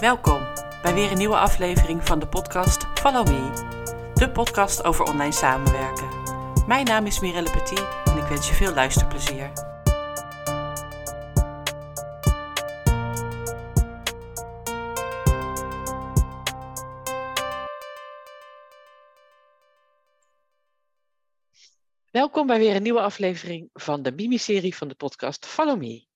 Welkom bij weer een nieuwe aflevering van de podcast Follow Me, de podcast over online samenwerken. Mijn naam is Mirelle Petit en ik wens je veel luisterplezier. Welkom bij weer een nieuwe aflevering van de Mimi-serie van de podcast Follow Me.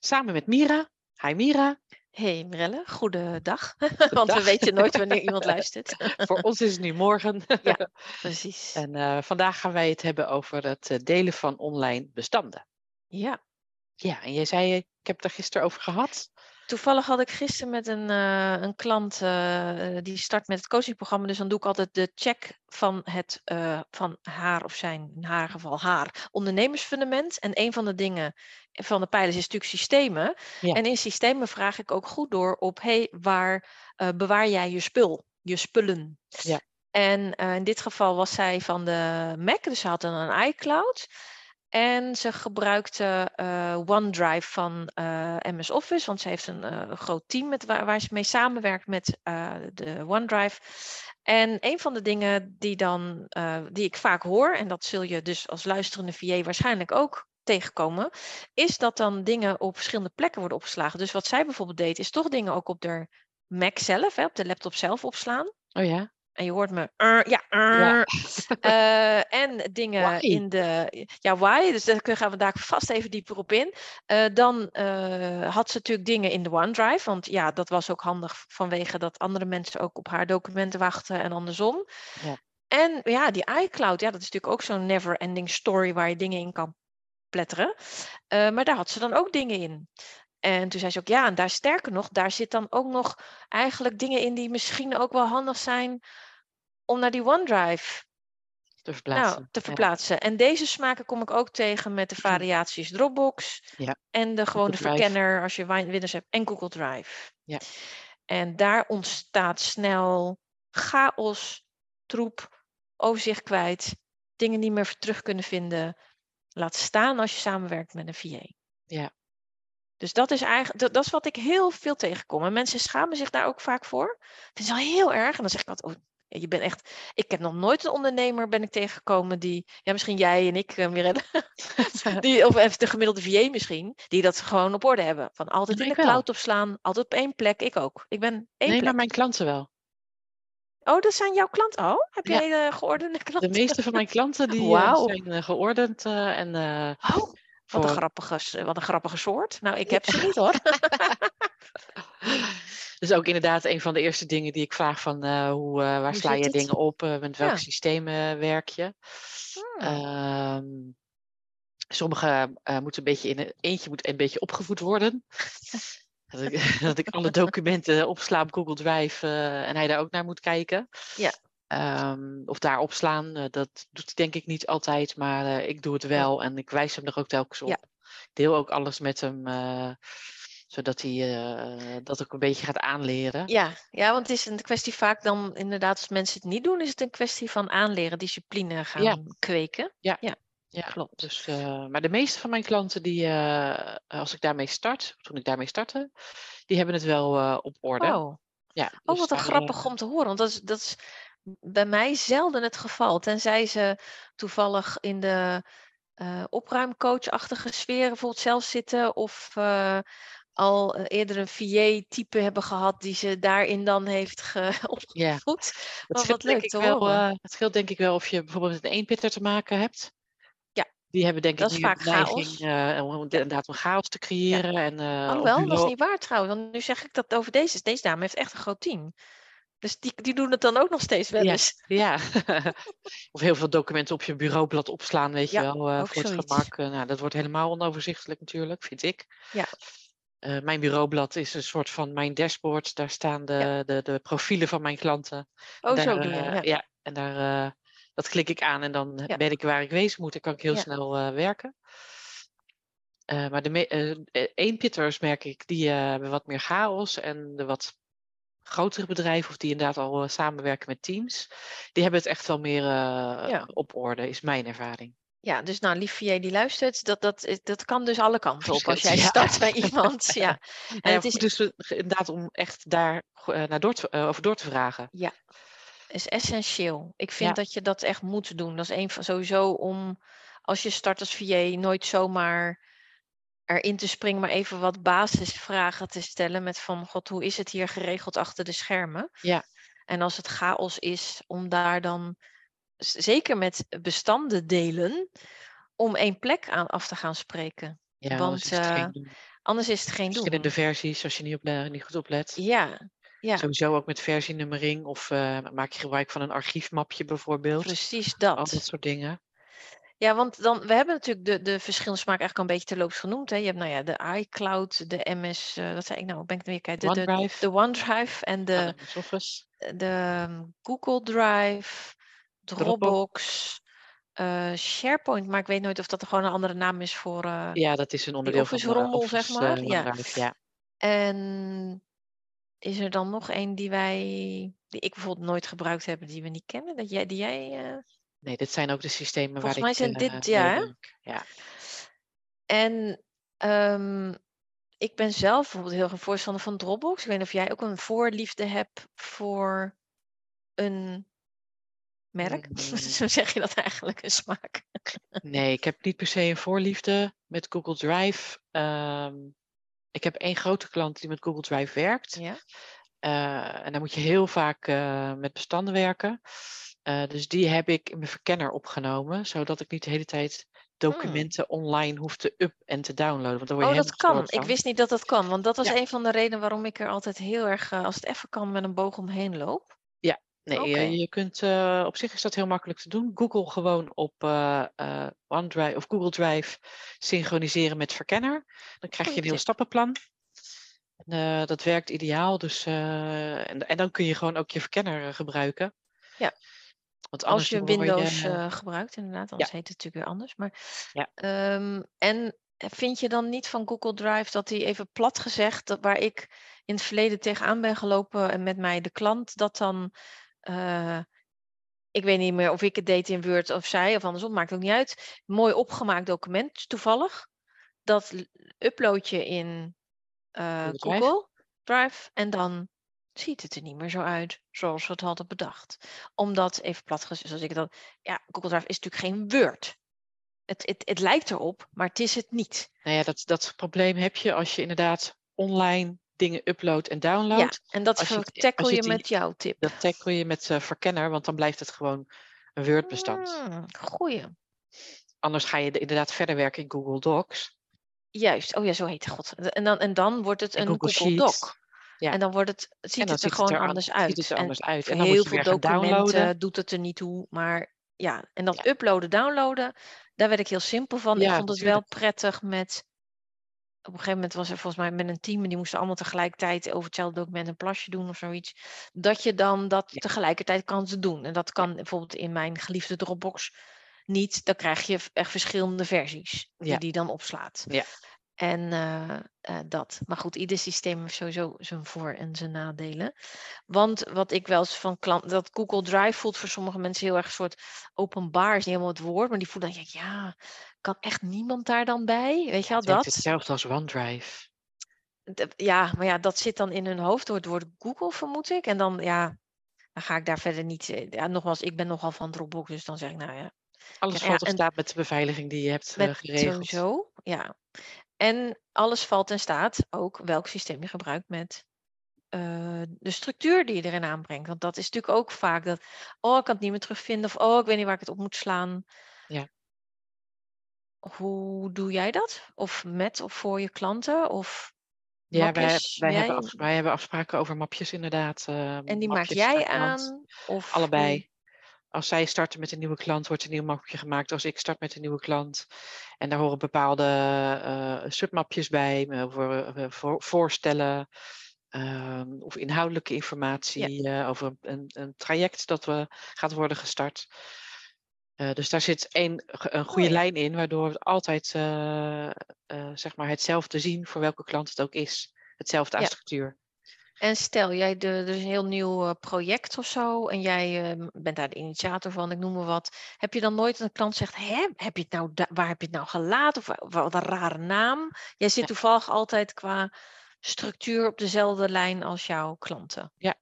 Samen met Mira. Hi Mira. Hey Mirelle, goedendag. Want we weten nooit wanneer iemand luistert. Voor ons is het nu morgen. Ja, precies. En uh, vandaag gaan wij het hebben over het eh, delen van online bestanden. Ja. Ja, en jij zei, ik heb het er gisteren over gehad. Toevallig had ik gisteren met een, uh, een klant uh, die start met het coachingprogramma. Dus dan doe ik altijd de check van, het, uh, van haar of zijn, in haar geval haar, ondernemersfundament. En een van de dingen van de pijlers is natuurlijk systemen. Ja. En in systemen vraag ik ook goed door op, hey, waar bewaar jij je spul, je spullen? Ja. En in dit geval was zij van de Mac, dus ze had een iCloud. En ze gebruikte uh, OneDrive van uh, MS Office, want ze heeft een uh, groot team met, waar, ze mee samenwerkt met de OneDrive. En een van de dingen die, dan, die ik vaak hoor, en dat zul je dus als luisterende VA waarschijnlijk ook tegenkomen, is dat dan dingen op verschillende plekken worden opgeslagen. Dus wat zij bijvoorbeeld deed, is toch dingen ook op de Mac zelf, hè, op de laptop zelf opslaan. Oh ja. En je hoort me, uh, ja, uh, ja. Uh, en dingen why? in de, ja, why? Dus daar gaan we daar vast even dieper op in. dan had ze natuurlijk dingen in de OneDrive, want ja, dat was ook handig vanwege dat andere mensen ook op haar documenten wachten en andersom. Ja. En ja, die iCloud, ja, dat is natuurlijk ook zo'n never-ending story waar je dingen in kan pletteren. maar daar had ze dan ook dingen in. En toen zei ze ook, ja, en daar sterker nog, daar zit dan ook nog eigenlijk dingen in die misschien ook wel handig zijn om naar die OneDrive te verplaatsen. Nou, te verplaatsen. Ja. En deze smaken kom ik ook tegen met de variaties Dropbox ja. en de gewone verkenner als je Windows hebt en Google Drive. Ja. En daar ontstaat snel chaos, troep, overzicht kwijt, dingen niet meer terug kunnen vinden. Laat staan als je samenwerkt met een VA. Ja. Dus dat is eigenlijk, dat, dat, is wat ik heel veel tegenkom. En mensen schamen zich daar ook vaak voor. Het is wel heel erg. En dan zeg ik altijd, oh, je bent echt, ik heb nog nooit een ondernemer ben ik tegengekomen die, ja misschien jij en ik, uh, Mirelle, die, of even de gemiddelde VA misschien, die dat gewoon op orde hebben. Van altijd in de cloud opslaan, altijd op één plek. Ik ook. Ik ben één nee, plek. maar mijn klanten wel. Oh, dat zijn jouw klanten? Oh, heb jij ja. uh, geordende klanten? De meeste van mijn klanten die wow. zijn uh, geordend en... oh. Wat, voor... een grappige, wat een grappige soort. Nou, ik heb ze niet hoor. dus ook inderdaad een van de eerste dingen die ik vraag van uh, hoe, uh, waar hoe sla je het? dingen op? Uh, met welk ja. systeem werk je? Hmm. sommige moeten een beetje in een eentje moet een beetje opgevoed worden. dat, ik, dat ik alle documenten opsla op Google Drive en hij daar ook naar moet kijken. Ja. Um, of daar opslaan, dat doet hij denk ik niet altijd, maar ik doe het wel en ik wijs hem er ook telkens op. Ja. Ik deel ook alles met hem, zodat hij dat ook een beetje gaat aanleren. Ja, ja, want het is een kwestie vaak dan inderdaad, als mensen het niet doen, is het een kwestie van aanleren, discipline gaan ja. kweken. Ja, ja. ja. klopt. Dus, maar de meeste van mijn klanten, die, als ik daarmee start, toen ik daarmee startte, die hebben het wel op orde. Oh. Ja, oh, wat dus een grappig om te horen, want dat is, dat is bij mij zelden het geval. Tenzij ze toevallig in de opruimcoachachtige sfeer bijvoorbeeld zelf zitten. Of al eerder een VA-type hebben gehad die ze daarin dan heeft opgevoed. Ja. Dat scheelt, leuk ik wel, uh, het scheelt denk ik wel of je bijvoorbeeld met een eenpitter te maken hebt. Ja. Die hebben denk dat ik is vaak chaos. om inderdaad een chaos te creëren. Ja. En, Alhoewel, dat is niet waar trouwens. Want nu zeg ik dat over deze. Deze dame heeft echt een groot team. Dus die, die doen het dan ook nog steeds wel eens. Ja, ja. of heel veel documenten op je bureaublad opslaan, weet je wel, uh, voor zoiets. het gemak. Uh, nou, dat wordt helemaal onoverzichtelijk natuurlijk, vind ik. Ja. Uh, mijn bureaublad is een soort van mijn dashboard. Daar staan de, ja. de, de profielen van mijn klanten. Oh, daar, zo doe je, ja. ja. en daar, dat klik ik aan en dan ben ik waar ik wezen moet. Dan kan ik heel snel werken. maar de eenpitters merk ik, die hebben wat meer chaos en de wat grotere bedrijven of die inderdaad al samenwerken met teams, die hebben het echt wel meer ja. op orde, is mijn ervaring. Ja, dus nou, lief jij die luistert, dat, dat, dat kan dus alle kanten op als jij start bij iemand. Ja. En het is dus inderdaad om echt daar naar door te, over door te vragen. Ja, is essentieel. Ik vind dat je dat echt moet doen. Dat is een van sowieso om als je start als VA nooit zomaar erin te springen, maar even wat basisvragen te stellen met van god, hoe is het hier geregeld achter de schermen? Ja. En als het chaos is, om daar dan zeker met bestanden delen, om één plek aan af te gaan spreken. Ja, Want uh, anders is het geen doen. Verschillende versies als je niet, op, niet goed oplet. Ja, ja. Sowieso ook met versienummering of uh, maak je gebruik van een archiefmapje bijvoorbeeld. Precies dat. Al dat soort dingen. Ja, want dan, we hebben natuurlijk de, de verschillende smaak eigenlijk al een beetje terloops genoemd. Hè. Je hebt nou ja, de iCloud, de MS, uh, wat zei ik nou, ben ik weer kijken? De OneDrive. De, de OneDrive en de, Office. de ehm, Google Drive, Dropbox, uh, SharePoint, maar ik weet nooit of dat er gewoon een andere naam is voor. Uh, ja, dat is een onderdeel van rommel, zeg maar. ja. ja. En is er dan nog een die wij, die ik bijvoorbeeld nooit gebruikt heb, die we niet kennen? Dat jij, die jij. Nee, dit zijn ook de systemen waar ik. Volgens mij zijn dit, ja. Ja. En um, ik ben zelf bijvoorbeeld heel erg voorstander van Dropbox. Ik weet niet of jij ook een voorliefde hebt voor een merk. Mm. Zo zeg je dat eigenlijk, een smaak. nee, ik heb niet per se een voorliefde met Google Drive. Um, ik heb één grote klant die met Google Drive werkt. Ja. Uh, en dan moet je heel vaak uh, met bestanden werken. Uh, dus die heb ik in mijn verkenner opgenomen, zodat ik niet de hele tijd documenten hmm. online hoef te up en te downloaden. Want dan word je oh, dat kan. Ik wist niet dat dat kan. Want dat was een van de redenen waarom ik er altijd heel erg, als het even kan, met een boog omheen loop. Nee, je, kunt, uh, op zich is dat heel makkelijk te doen. Google gewoon op uh, uh, OneDrive of Google Drive synchroniseren met verkenner. Dan krijg je een heel stappenplan. En, dat werkt ideaal. Dus, en, en, dan kun je gewoon ook je verkenner gebruiken. Ja. Want als je Windows je... gebruikt, inderdaad, anders heet het natuurlijk weer anders. Maar, ja. Um, en vind je dan niet van Google Drive dat die even plat gezegd, dat waar ik in het verleden tegenaan ben gelopen en met mij de klant, dat dan uh, ik weet niet meer of ik het deed in Word of zij, of andersom, maakt ook niet uit. Mooi opgemaakt document toevallig. Dat upload je in uh, Google Drive en dan ziet het er niet meer zo uit zoals we het hadden bedacht. Omdat, even plat gezegd, zoals ik dan, ja, Google Drive is natuurlijk geen Word. Het, het, het lijkt erop, maar het is het niet. Nou ja, dat, dat probleem heb je als je inderdaad online dingen upload en download. Ja, en dat tackle je, met jouw tip. Dat tackle je met uh, verkenner, want dan blijft het gewoon een Word-bestand. Mm, goeie. Anders ga je inderdaad verder werken in Google Docs. Juist, oh ja, zo heet het god. En dan, en dan wordt het een Google, Google Doc. Ja. En dan wordt het, ziet het er gewoon anders uit. Ziet het er anders uit. En dan heel veel documenten doet het er niet toe. Maar ja, en dat uploaden, downloaden, daar werd ik heel simpel van. ik vond het wel prettig met op een gegeven moment was er volgens mij met een team en die moesten allemaal tegelijkertijd over hetzelfde document een plasje doen of zoiets. Dat je dan dat tegelijkertijd kan doen. En dat kan bijvoorbeeld in mijn geliefde Dropbox niet. Dan krijg je echt verschillende versies die die dan opslaat. Ja. En uh, uh, dat. Maar goed, ieder systeem heeft sowieso zijn voor- en zijn nadelen. Want wat ik wel eens van klanten, dat Google Drive voelt voor sommige mensen heel erg een soort openbaar, is niet helemaal het woord, maar die voelen dan, ja, kan echt niemand daar dan bij? Weet je al dat? Hetzelfde als OneDrive. Ja, maar ja, dat zit dan in hun hoofd door het woord Google, vermoed ik. En dan, ja, dan ga ik daar verder niet. Eh, ja, nogmaals, ik ben nogal van Dropbox, dus dan zeg ik, nou ja. Alles valt ja, staat met de beveiliging die je hebt met, geregeld. Sowieso, ja. En alles valt en staat ook welk systeem je gebruikt met uh, de structuur die je erin aanbrengt. Want dat is natuurlijk ook vaak dat, oh, ik kan het niet meer terugvinden. Of, oh, ik weet niet waar ik het op moet slaan. Ja. Hoe doe jij dat? Of met of voor je klanten? Of ja, wij, wij, hebben wij, hebben afspraken over mapjes inderdaad. Uh, en die maak jij aan? Of Allebei als zij starten met een nieuwe klant, wordt een nieuw mapje gemaakt. Als ik start met een nieuwe klant. En daar horen bepaalde uh, submapjes bij, uh, voor, voorstellen ehm, of inhoudelijke informatie over een, een, traject dat we, gaat worden gestart. dus daar zit een, een goede lijn in, waardoor we altijd zeg maar hetzelfde zien voor welke klant het ook is. Hetzelfde aan structuur. En stel, jij de, er is een heel nieuw eh, project of zo en jij uh, bent daar de initiator van, ik noem maar wat. Heb je dan nooit een klant zegt, Hè, heb je het nou waar heb je het nou gelaten? Of wat een rare naam. Jij zit toevallig altijd qua structuur op dezelfde lijn als jouw klanten. Ja.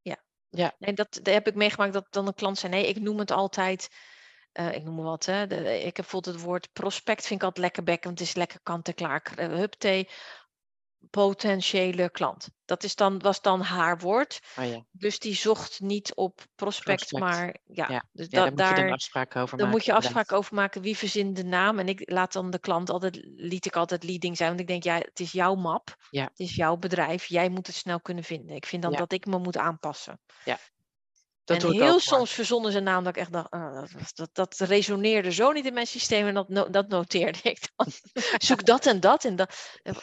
Ja. ja. Nee, dat, heb ik meegemaakt dat dan een klant zei, nee, ik noem het altijd uh, ik noem maar wat. Hè. De, ik heb bijvoorbeeld het woord prospect, vind ik altijd lekker want het is lekker kant-en-klaar. Uh, hupte, potentiële klant. Dat is dan, was dan haar woord. Oh ja. Dus die zocht niet op prospect, Prospect. maar ja. Ja. Dus Ja, daar moet je dan afspraken over dan maken. moet je afspraken over maken wie verzint de naam. En ik laat dan de klant altijd, liet ik altijd leading zijn. Want ik denk, ja, het is jouw map. Ja. Het is jouw bedrijf. Jij moet het snel kunnen vinden. Ik vind dan Ja. dat ik me moet aanpassen. Dat en ik heel soms verzonnen ze naam dat ik echt dacht, dat, dat, dat resoneerde zo niet in mijn systeem en dat, no- dat noteerde ik dan. Zoek dat en dat en dat.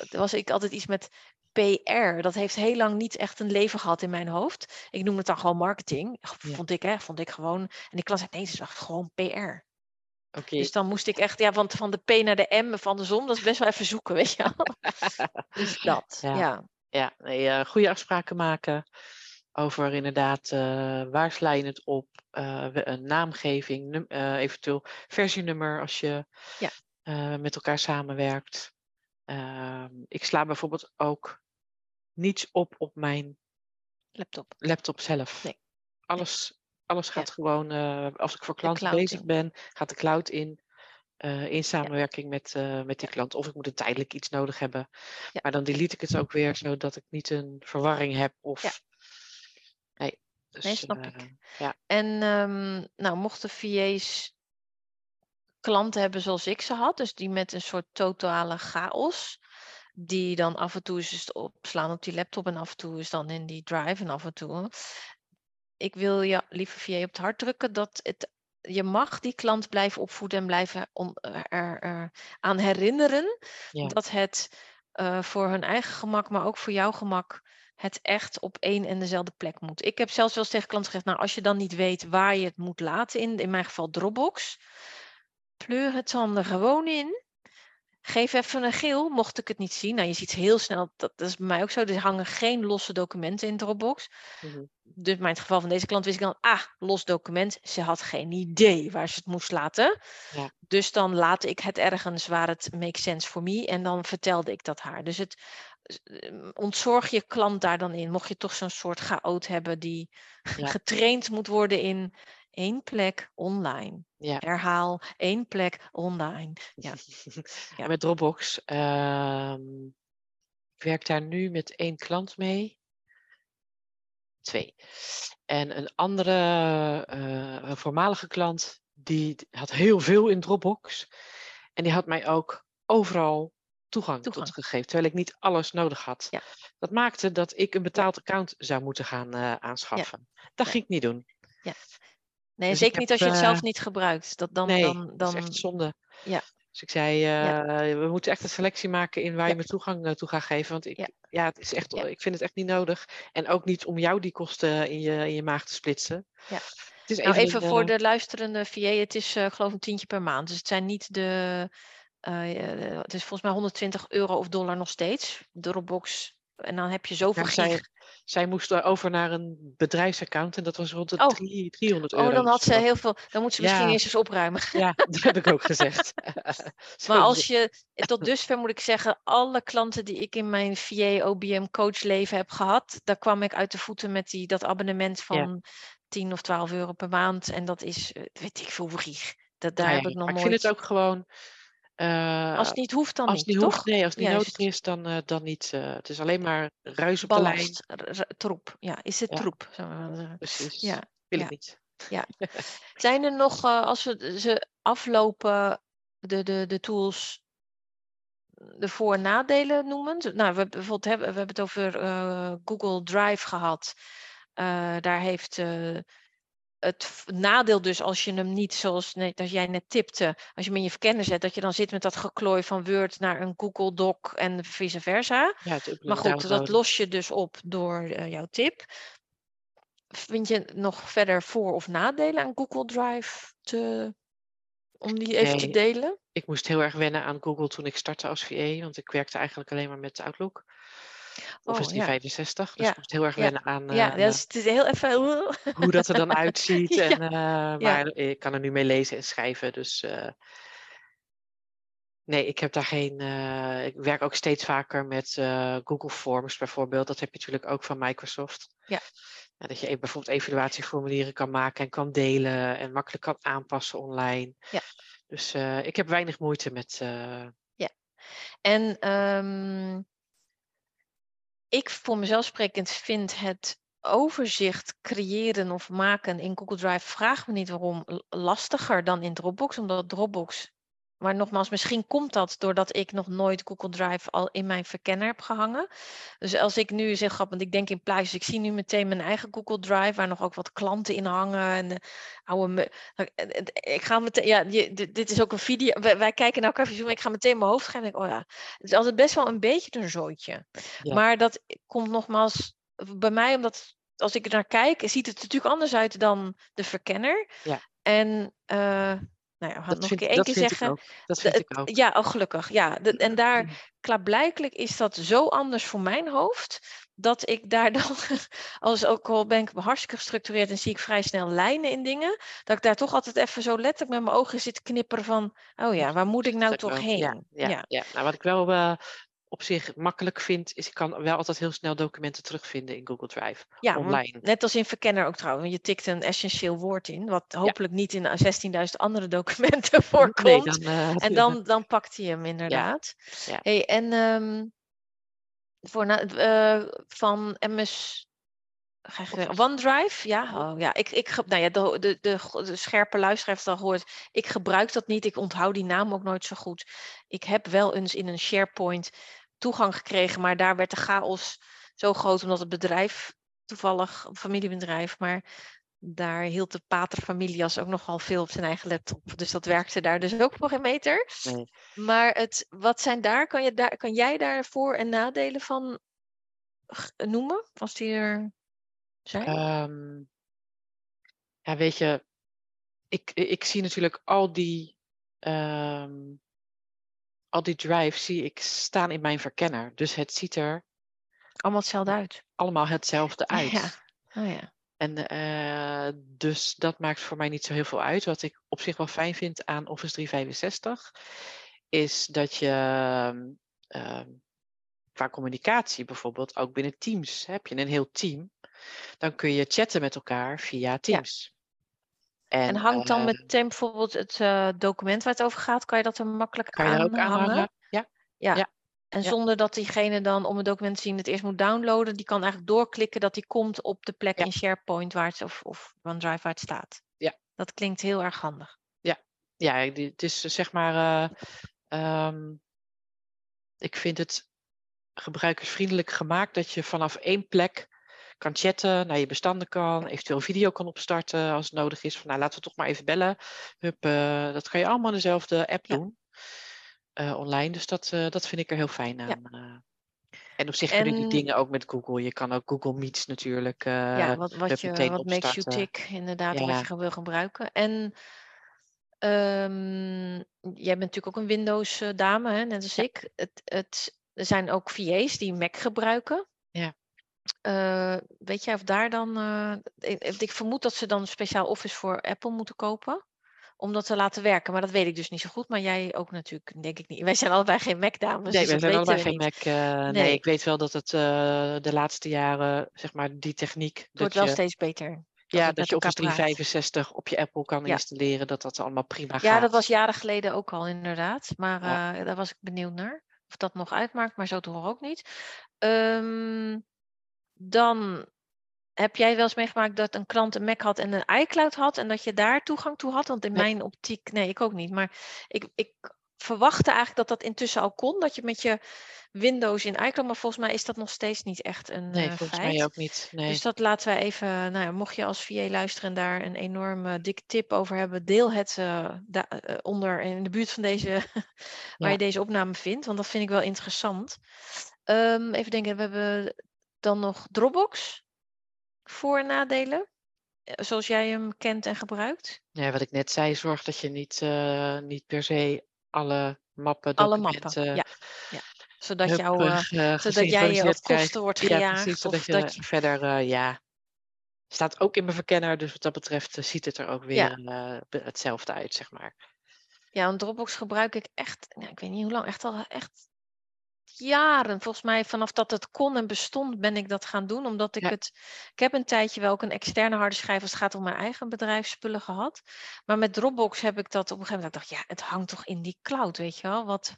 Was ik altijd iets met PR. Dat heeft heel lang niet echt een leven gehad in mijn hoofd. Ik noem het dan gewoon marketing. Ja. Vond ik, hè, vond ik gewoon. En nee, het is echt gewoon PR. Oké. Dus dan moest ik echt, ja, want van de P naar de M van de zon, dat is best wel even zoeken, weet je wel. Dus dat, Ja. ja. Ja, nee, eh, goede afspraken maken over inderdaad eh, waar sla je het op, eh, een naamgeving, num- eh, eventueel versienummer als je Ja. met elkaar samenwerkt. Ehm, ik sla bijvoorbeeld ook niets op op mijn Laptop. laptop zelf. Nee. Alles, alles gaat Ja. gewoon, als ik voor klanten bezig in. ben, gaat de cloud in. in samenwerking met, met die klant. Of ik moet een tijdelijk iets nodig hebben. Ja. Maar dan delete ik het ook weer, zodat ik niet een verwarring heb. Of... Ja. Nee, dus, Nee, snap ik. ja. En ehm, nou, mochten VA's klanten hebben zoals ik ze had, dus die met een soort totale chaos, die dan af en toe is opslaan op die laptop en af en toe is dan in die drive en af en toe. Ik wil je, lieve VA, op het hart drukken dat het, je mag die klant blijven opvoeden en blijven on- er, er aan herinneren Ja. dat het eh, voor hun eigen gemak, maar ook voor jouw gemak, het echt op één en dezelfde plek moet. Ik heb zelfs wel eens tegen klanten gezegd, nou als je dan niet weet waar je het moet laten, in, in mijn geval Dropbox, pleur het dan er gewoon in. Geef even een geel, mocht ik het niet zien. Nou, je ziet heel snel, dat, dat is bij mij ook zo, er hangen geen losse documenten in Dropbox. Mhm. Dus in het geval van deze klant wist ik dan, ah, los document. Ze had geen idee waar ze het moest laten. Ja. Dus dan laat ik het ergens waar het makes sense for me. En dan vertelde ik dat haar. Dus het ontzorg je klant daar dan in. Mocht je toch zo'n soort chaot hebben die Ja. getraind moet worden in één plek online. Ja. Herhaal, één plek online. Ja. Ja. Met Dropbox, ehm, ik werk daar nu met één klant mee. Twee. En een andere, eh, een voormalige klant, die had heel veel in Dropbox. En die had mij ook overal toegang, Toegang. tot gegeven, terwijl ik niet alles nodig had. Ja. Dat maakte dat ik een betaald account zou moeten gaan eh, aanschaffen. Dat Ja. ging ik niet doen. Nee, Dus zeker niet als je het zelf eh, niet gebruikt. Dat dan, nee, dan, dat dan, is echt zonde. Ja. Dus ik zei, eh, we moeten echt een selectie maken in waar Ja. je me toegang toe gaat geven. Want ik, Ja. ja. het is echt, Ja. ik vind het echt niet nodig. En ook niet om jou die kosten in je, in je maag te splitsen. Ja. Het is Nou, even een, voor de luisterende VA, het is geloof ik een tientje per maand. Dus het zijn niet de, eh, het is volgens mij 120 euro of dollar nog steeds, Dropbox. En dan heb je zoveel Ja, gig. zij, zij moest er over naar een bedrijfsaccount en dat was rond de Oh. drie- 300 euro. Oh, dan had ze heel veel, dan moet ze misschien Ja. eerst eens opruimen. Ja, dat heb ik ook gezegd. Maar als je, tot dusver moet ik zeggen, alle klanten die ik in mijn VA, OBM coachleven heb gehad, daar kwam ik uit de voeten met die, dat abonnement van 10 of 12 euro per maand. En dat is, eh, weet ik veel, grig. Dat, daar Nou heb ik nog maar nooit. ik vind het ook gewoon. Eh, Als het niet hoeft, dan als niet, het niet toch? hoeft, nee, als het niet Juist. nodig is, dan, eh, dan niet. eh, het is alleen maar ruis op de lijn. Troep. Ja, is het Ja. troep? Precies. Ja, Wil ja. ik niet. Zijn er nog, als we ze aflopen, de, de, de tools, de voor- en nadelen noemen? Nou, we, hebben bijvoorbeeld hebben, we hebben het over Google Drive gehad. Eh, daar heeft het nadeel dus als je hem niet, zoals net, als jij net tipte, als je hem in je verkenner zet, dat je dan zit met dat geklooi van Word naar een Google Doc en vice versa. Ja, Maar goed, dat los je dus op door eh, jouw tip. Vind je nog verder voor- of nadelen aan Google Drive te, om die even te Nee. delen? Ik moest heel erg wennen aan Google toen ik startte als VA, want ik werkte eigenlijk alleen maar met Outlook. Office 365. Dus ja. ik moest heel erg Ja. wennen aan Ja, eh, dus het is heel even. hoe dat er dan uitziet. Ja. En, eh, maar ik kan er nu mee lezen en schrijven. Dus eh, nee, ik heb daar geen. eh, ik werk ook steeds vaker met eh, Google Forms bijvoorbeeld. Dat heb je natuurlijk ook van Microsoft. Ja. Ja, dat je e- bijvoorbeeld evaluatieformulieren kan maken en kan delen en makkelijk kan aanpassen online. Ja. Dus eh, ik heb weinig moeite met. eh, En ehm, ik voor mezelf sprekend vind het overzicht creëren of maken in Google Drive, vraag me niet waarom, lastiger dan in Dropbox. Omdat Dropbox, maar nogmaals, misschien komt dat doordat ik nog nooit Google Drive al in mijn verkenner heb gehangen. Dus als ik nu zeg, want ik denk in plaatjes, ik zie nu meteen mijn eigen Google Drive, waar nog ook wat klanten in hangen. En eh, oude. nou, eh, eh, Ik ga meteen, ja, dit, is ook een video. Wij, wij kijken naar elkaar, maar ik ga meteen mijn hoofd gaan. En denk, oh ja, het is altijd best wel een beetje een zooitje. Ja. Maar dat komt nogmaals bij mij, omdat als ik er naar kijk, ziet het er natuurlijk anders uit dan de verkenner. Ja. En uh, nou ja, we gaan nog een keer één keer zeggen. Ik ook. Dat vind De- ik ook. Ja, oh, gelukkig. Ja, de- en daar, klaarblijkelijk is dat zo anders voor mijn hoofd, dat ik daar dan, als ook al ben ik hartstikke gestructureerd en zie ik vrij snel lijnen in dingen, dat ik daar toch altijd even zo letterlijk met mijn ogen zit knipperen van, oh ja, waar moet ik nou Dat toch wel. heen? Ja, ja, Ja. ja. Nou, wat ik wel eh, op zich makkelijk vind, is ik kan wel altijd heel snel documenten terugvinden in Google Drive. Ja, online. net als in verkenner ook trouwens. Je tikt een essentieel woord in, wat hopelijk niet in 16.000 andere documenten voorkomt. Nee, dan, eh, En dan, dan pakt hij hem inderdaad. ja. Hey, en ehm, voor eh, van MS. OneDrive, ja, oh, ja. Ik, ik, nou ja de, de, de, de scherpe luisteraar heeft al gehoord. Ik gebruik dat niet. Ik onthoud die naam ook nooit zo goed. Ik heb wel eens in een SharePoint toegang gekregen, maar daar werd de chaos zo groot omdat het bedrijf toevallig, een familiebedrijf, maar daar hield de pater familias ook nogal veel op zijn eigen laptop. Dus dat werkte daar dus ook voor geen meter. Nee. Maar het, wat zijn daar, kan, je daar, kan jij daar voor- en nadelen van noemen? Als die er Ehm, ja, weet je, ik, ik zie natuurlijk al die, ehm, al die drives zie ik staan in mijn verkenner. Dus het ziet er Allemaal hetzelfde uit. allemaal hetzelfde uit. Ja. Oh ja. En eh, dus dat maakt voor mij niet zo heel veel uit. Wat ik op zich wel fijn vind aan Office 365 is dat je ehm, qua communicatie bijvoorbeeld, ook binnen Teams, heb je een heel team, dan kun je chatten met elkaar via Teams. En hangt dan eh, meteen bijvoorbeeld het eh, document waar het over gaat, kan je dat er makkelijk kan je ook aan aanhangen? hangen? Ja, Ja. Ja. En Ja. zonder dat diegene dan om het document te zien het eerst moet downloaden, die kan eigenlijk doorklikken dat die komt op de plek Ja. in SharePoint waar het, of, of OneDrive waar het staat. Ja. Dat klinkt heel erg handig. ja, die- het is eh, zeg maar, eh, ehm, ik vind het gebruikersvriendelijk gemaakt dat je vanaf één plek kan chatten, naar je bestanden kan, eventueel video kan opstarten als het nodig is. Van nou, laten we toch maar even bellen. Hup, eh, dat kan je allemaal in dezelfde app Ja. doen, eh, online. Dus dat, eh, dat vind ik er heel fijn aan. En op zich kunnen die En- dingen ook met Google. Je kan ook Google Meets natuurlijk. ja, wat, wat, je, wat makes you tick, inderdaad, wat je wil gebruiken. En ehm, jij bent natuurlijk ook een Windows-dame, net als Ja. ik. Het, het, er zijn ook VA's die Mac gebruiken. Ja. Eh, weet jij of daar dan... eh, ik, ik vermoed dat ze dan een speciaal Office voor Apple moeten kopen. Om dat te laten werken. Maar dat weet ik dus niet zo goed. Maar jij ook natuurlijk, denk ik niet. Wij zijn allebei geen Mac-dames. Nee, dus dat zijn allebei geen. Mac. eh, nee. Nee. ik weet wel dat het eh, de laatste jaren, zeg maar, die techniek. Het wordt dat wel je, steeds beter. ja, het dat je Office elkaar praat. 365 op je Apple kan Ja. installeren, dat dat allemaal prima gaat. Ja, dat was jaren geleden ook al inderdaad. Maar Ja. eh, daar was ik benieuwd naar. Of dat nog uitmaakt, maar zo te horen ook niet. Ehm, dan heb jij wel eens meegemaakt dat een klant een Mac had en een iCloud had en dat je daar toegang toe had? Want in Nee. mijn optiek, nee, ik ook niet. Maar ik, ik verwachtte eigenlijk dat dat intussen al kon, dat je met je Windows in iCloud, maar volgens mij is dat nog steeds niet echt een Nee, eh, volgens feit. mij ook niet. Nee. Dus dat laten wij even, nou ja, mocht je als VA luisteren en daar een enorme dikke tip over hebben, deel het da- eh, onder in de buurt van deze, waar je deze opname vindt, want dat vind ik wel interessant. Ehm, even denken, we hebben dan nog Dropbox, voor- en nadelen, eh, zoals jij hem kent en gebruikt. Ja, wat ik net zei, zorg dat je niet, eh, niet per se alle mappen, Alle mappen, ja. ja. Zodat, jouw, uh, zodat jij je op kosten wordt gejaagd. Ja, precies, zodat je, dat je verder, ja, staat ook in mijn verkenner. Dus wat dat betreft ziet het er ook weer hetzelfde uit, zeg maar. Ja, een Dropbox gebruik ik echt, nou, ik weet niet hoe lang, echt al echt jaren. Volgens mij vanaf dat het kon en bestond ben ik dat gaan doen. Omdat ik het, ik heb een tijdje wel ook een externe harde schijf als het gaat om mijn eigen bedrijfsspullen gehad. Maar met Dropbox heb ik dat op een gegeven moment, ik dacht ja, het hangt toch in die cloud, weet je wel. Wat,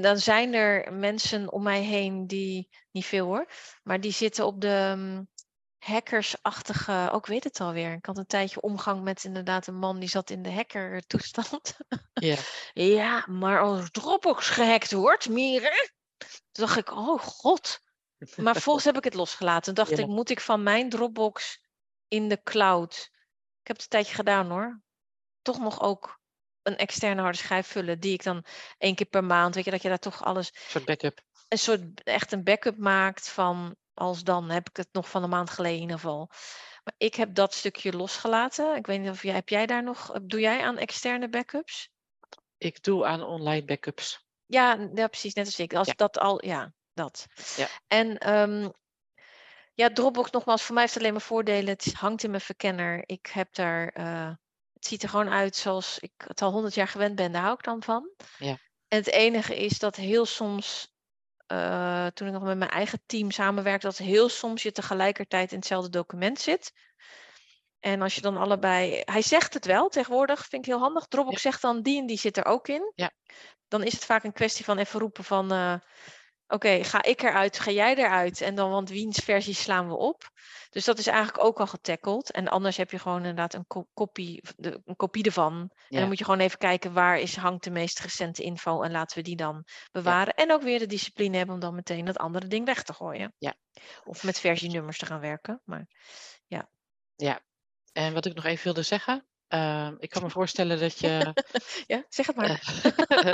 dan zijn er mensen om mij heen die, niet veel hoor, maar die zitten op de hackersachtige, ook weet het alweer. Ik had een tijdje omgang met inderdaad een man die zat in de hackertoestand. Ja. ja, maar als Dropbox gehackt wordt, Mieren. Toen dacht ik, oh god. Maar volgens heb ik het losgelaten. Dacht ik, moet ik van mijn Dropbox in de cloud. Ik heb het een tijdje gedaan hoor. Toch nog ook een externe harde schijf vullen. Die ik dan één keer per maand, weet je, dat je daar toch alles. Een soort backup. Een soort echt een backup maakt van als dan heb ik het nog van een maand geleden in ieder geval. Maar ik heb dat stukje losgelaten. Ik weet niet of jij, heb jij daar nog, doe jij aan externe backups? Ik doe aan online backups. Ja, ja precies, net als ik. Als dat al, ja, dat. Ja. En um, ja, Dropbox nogmaals, voor mij heeft het alleen maar voordelen. Het hangt in mijn verkenner. Ik heb daar, uh, het ziet er gewoon uit zoals ik het al honderd jaar gewend ben. Daar hou ik dan van. Ja. En het enige is dat heel soms uh, toen ik nog met mijn eigen team samenwerkte, dat heel soms je tegelijkertijd in hetzelfde document zit. En als je dan allebei, hij zegt het wel tegenwoordig, vind ik heel handig. Dropbox zegt dan die en die zit er ook in. Ja. Dan is het vaak een kwestie van even roepen van, uh, oké, ga ik eruit, ga jij eruit? En dan, want wiens versie slaan we op? Dus dat is eigenlijk ook al getackled. En anders heb je gewoon inderdaad een, kopie, een kopie ervan. En dan moet je gewoon even kijken waar is, hangt de meest recente info. En laten we die dan bewaren. En ook weer de discipline hebben om dan meteen dat andere ding weg te gooien. Ja. Of met versienummers te gaan werken. Maar ja. Ja, en wat ik nog even wilde zeggen. Uh, ik kan me voorstellen dat je. ja, zeg het maar.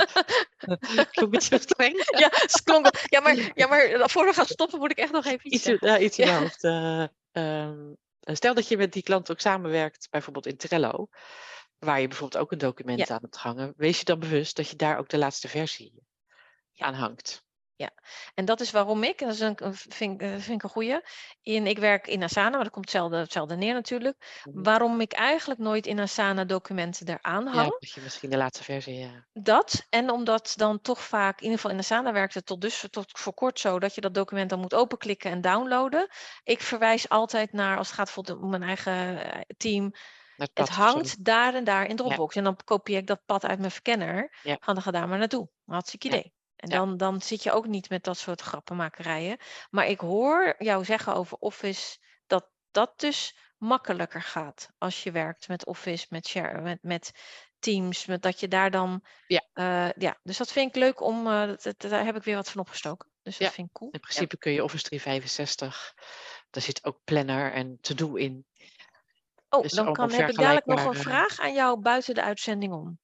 klonk het zo streng? ja, klonk... ja, maar, ja, maar voor we gaan stoppen moet ik echt nog even iets. Iets, ja, iets in ja. hoofd. Uh, um, stel dat je met die klant ook samenwerkt, bijvoorbeeld in Trello, waar je bijvoorbeeld ook een document aan hebt hangen. Wees je dan bewust dat je daar ook de laatste versie aan hangt ja. En dat is waarom ik, dat is een, vind, vind ik een goeie, in, ik werk in Asana, maar dat komt hetzelfde, hetzelfde neer natuurlijk. Mhm. Waarom ik eigenlijk nooit in Asana documenten eraan hang. Ja, misschien de laatste versie, ja. Dat, en omdat dan toch vaak, in ieder geval in Asana werkt het tot, dus, tot voor kort zo, dat je dat document dan moet openklikken en downloaden. Ik verwijs altijd naar, als het gaat bijvoorbeeld om mijn eigen eh, team, het, hangt daar en daar in Dropbox. En dan kopieer ik dat pad uit mijn verkenner. Ja. Ga daar maar naartoe. Hartstikke idee. En dan, dan zit je ook niet met dat soort grappenmakerijen. Maar ik hoor jou zeggen over Office dat dat dus makkelijker gaat als je werkt met Office, met share, met, met Teams, met dat je daar dan. Ja. Uh, ja, dus dat vind ik leuk om. Uh, dat, daar heb ik weer wat van opgestoken. Dus dat vind ik cool. In principe kun je Office 365. Daar zit ook planner en to-do in. Oh, dus dan kan, heb ik dadelijk nog een vraag aan jou buiten de uitzending om.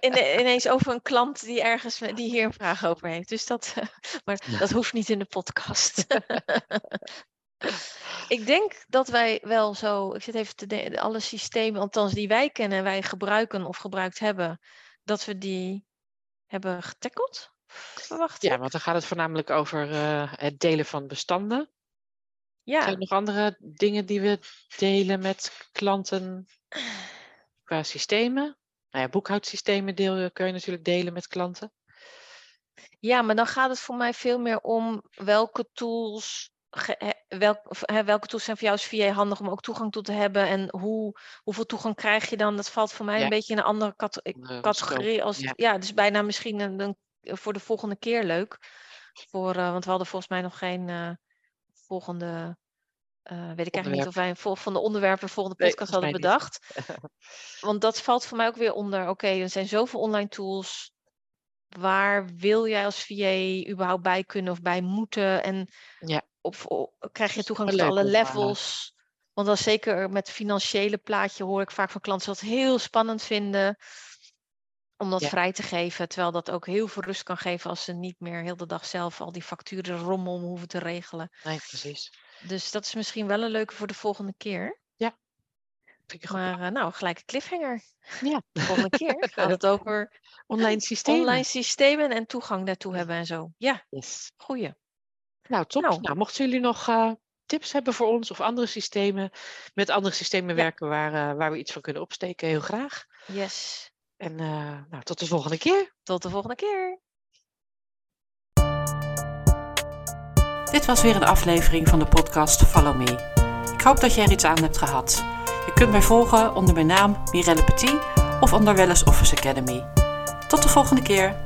Ineens over een klant die ergens die hier een vraag over heeft. Dus dat, maar dat hoeft niet in de podcast. ik denk dat wij wel zo, ik zit even te denken, alle systemen, althans die wij kennen, wij gebruiken of gebruikt hebben, dat we die hebben getackeld. Verwacht ja, want dan gaat het voornamelijk over uh, het delen van bestanden. Ja. Zijn er nog andere dingen die we delen met klanten qua systemen? Nou ja, boekhoudsystemen deel, kun je natuurlijk delen met klanten. Ja, maar dan gaat het voor mij veel meer om welke tools, welk, welke tools zijn voor jou als VA handig om ook toegang toe te hebben en hoe, hoeveel toegang krijg je dan? Dat valt voor mij een beetje in een andere categorie. Als, ja. ja, dus bijna misschien een, een, voor de volgende keer leuk. Voor, uh, want we hadden volgens mij nog geen uh, volgende uh, weet ik eigenlijk niet of wij een van de onderwerpen volgende podcast hadden bedacht. Want dat valt voor mij ook weer onder. Oké, er zijn zoveel online tools. Waar wil jij als VA überhaupt bij kunnen of bij moeten? En ja. of, krijg je toegang tot alle levels? Want dan zeker met financiële plaatje hoor ik vaak van klanten dat heel spannend vinden om dat vrij te geven. Terwijl dat ook heel veel rust kan geven als ze niet meer heel de dag zelf al die facturen rommel hoeven te regelen. Nee, precies. Dus dat is misschien wel een leuke voor de volgende keer. Ja. Maar uh, nou, gelijk een cliffhanger. Ja. De volgende keer gaat het over online systemen. Online systemen en toegang daartoe hebben en zo. Ja, yes. goeie. Nou, top. Nou, nou mochten jullie nog uh, tips hebben voor ons of andere systemen, met andere systemen ja. werken waar, uh, waar we iets van kunnen opsteken, heel graag. Yes. En nou, tot de volgende keer. Tot de volgende keer. Dit was weer een aflevering van de podcast Follow Me. Ik hoop dat je er iets aan hebt gehad. Je kunt mij volgen onder mijn naam Mirelle Petit of onder Wellness Office Academy. Tot de volgende keer.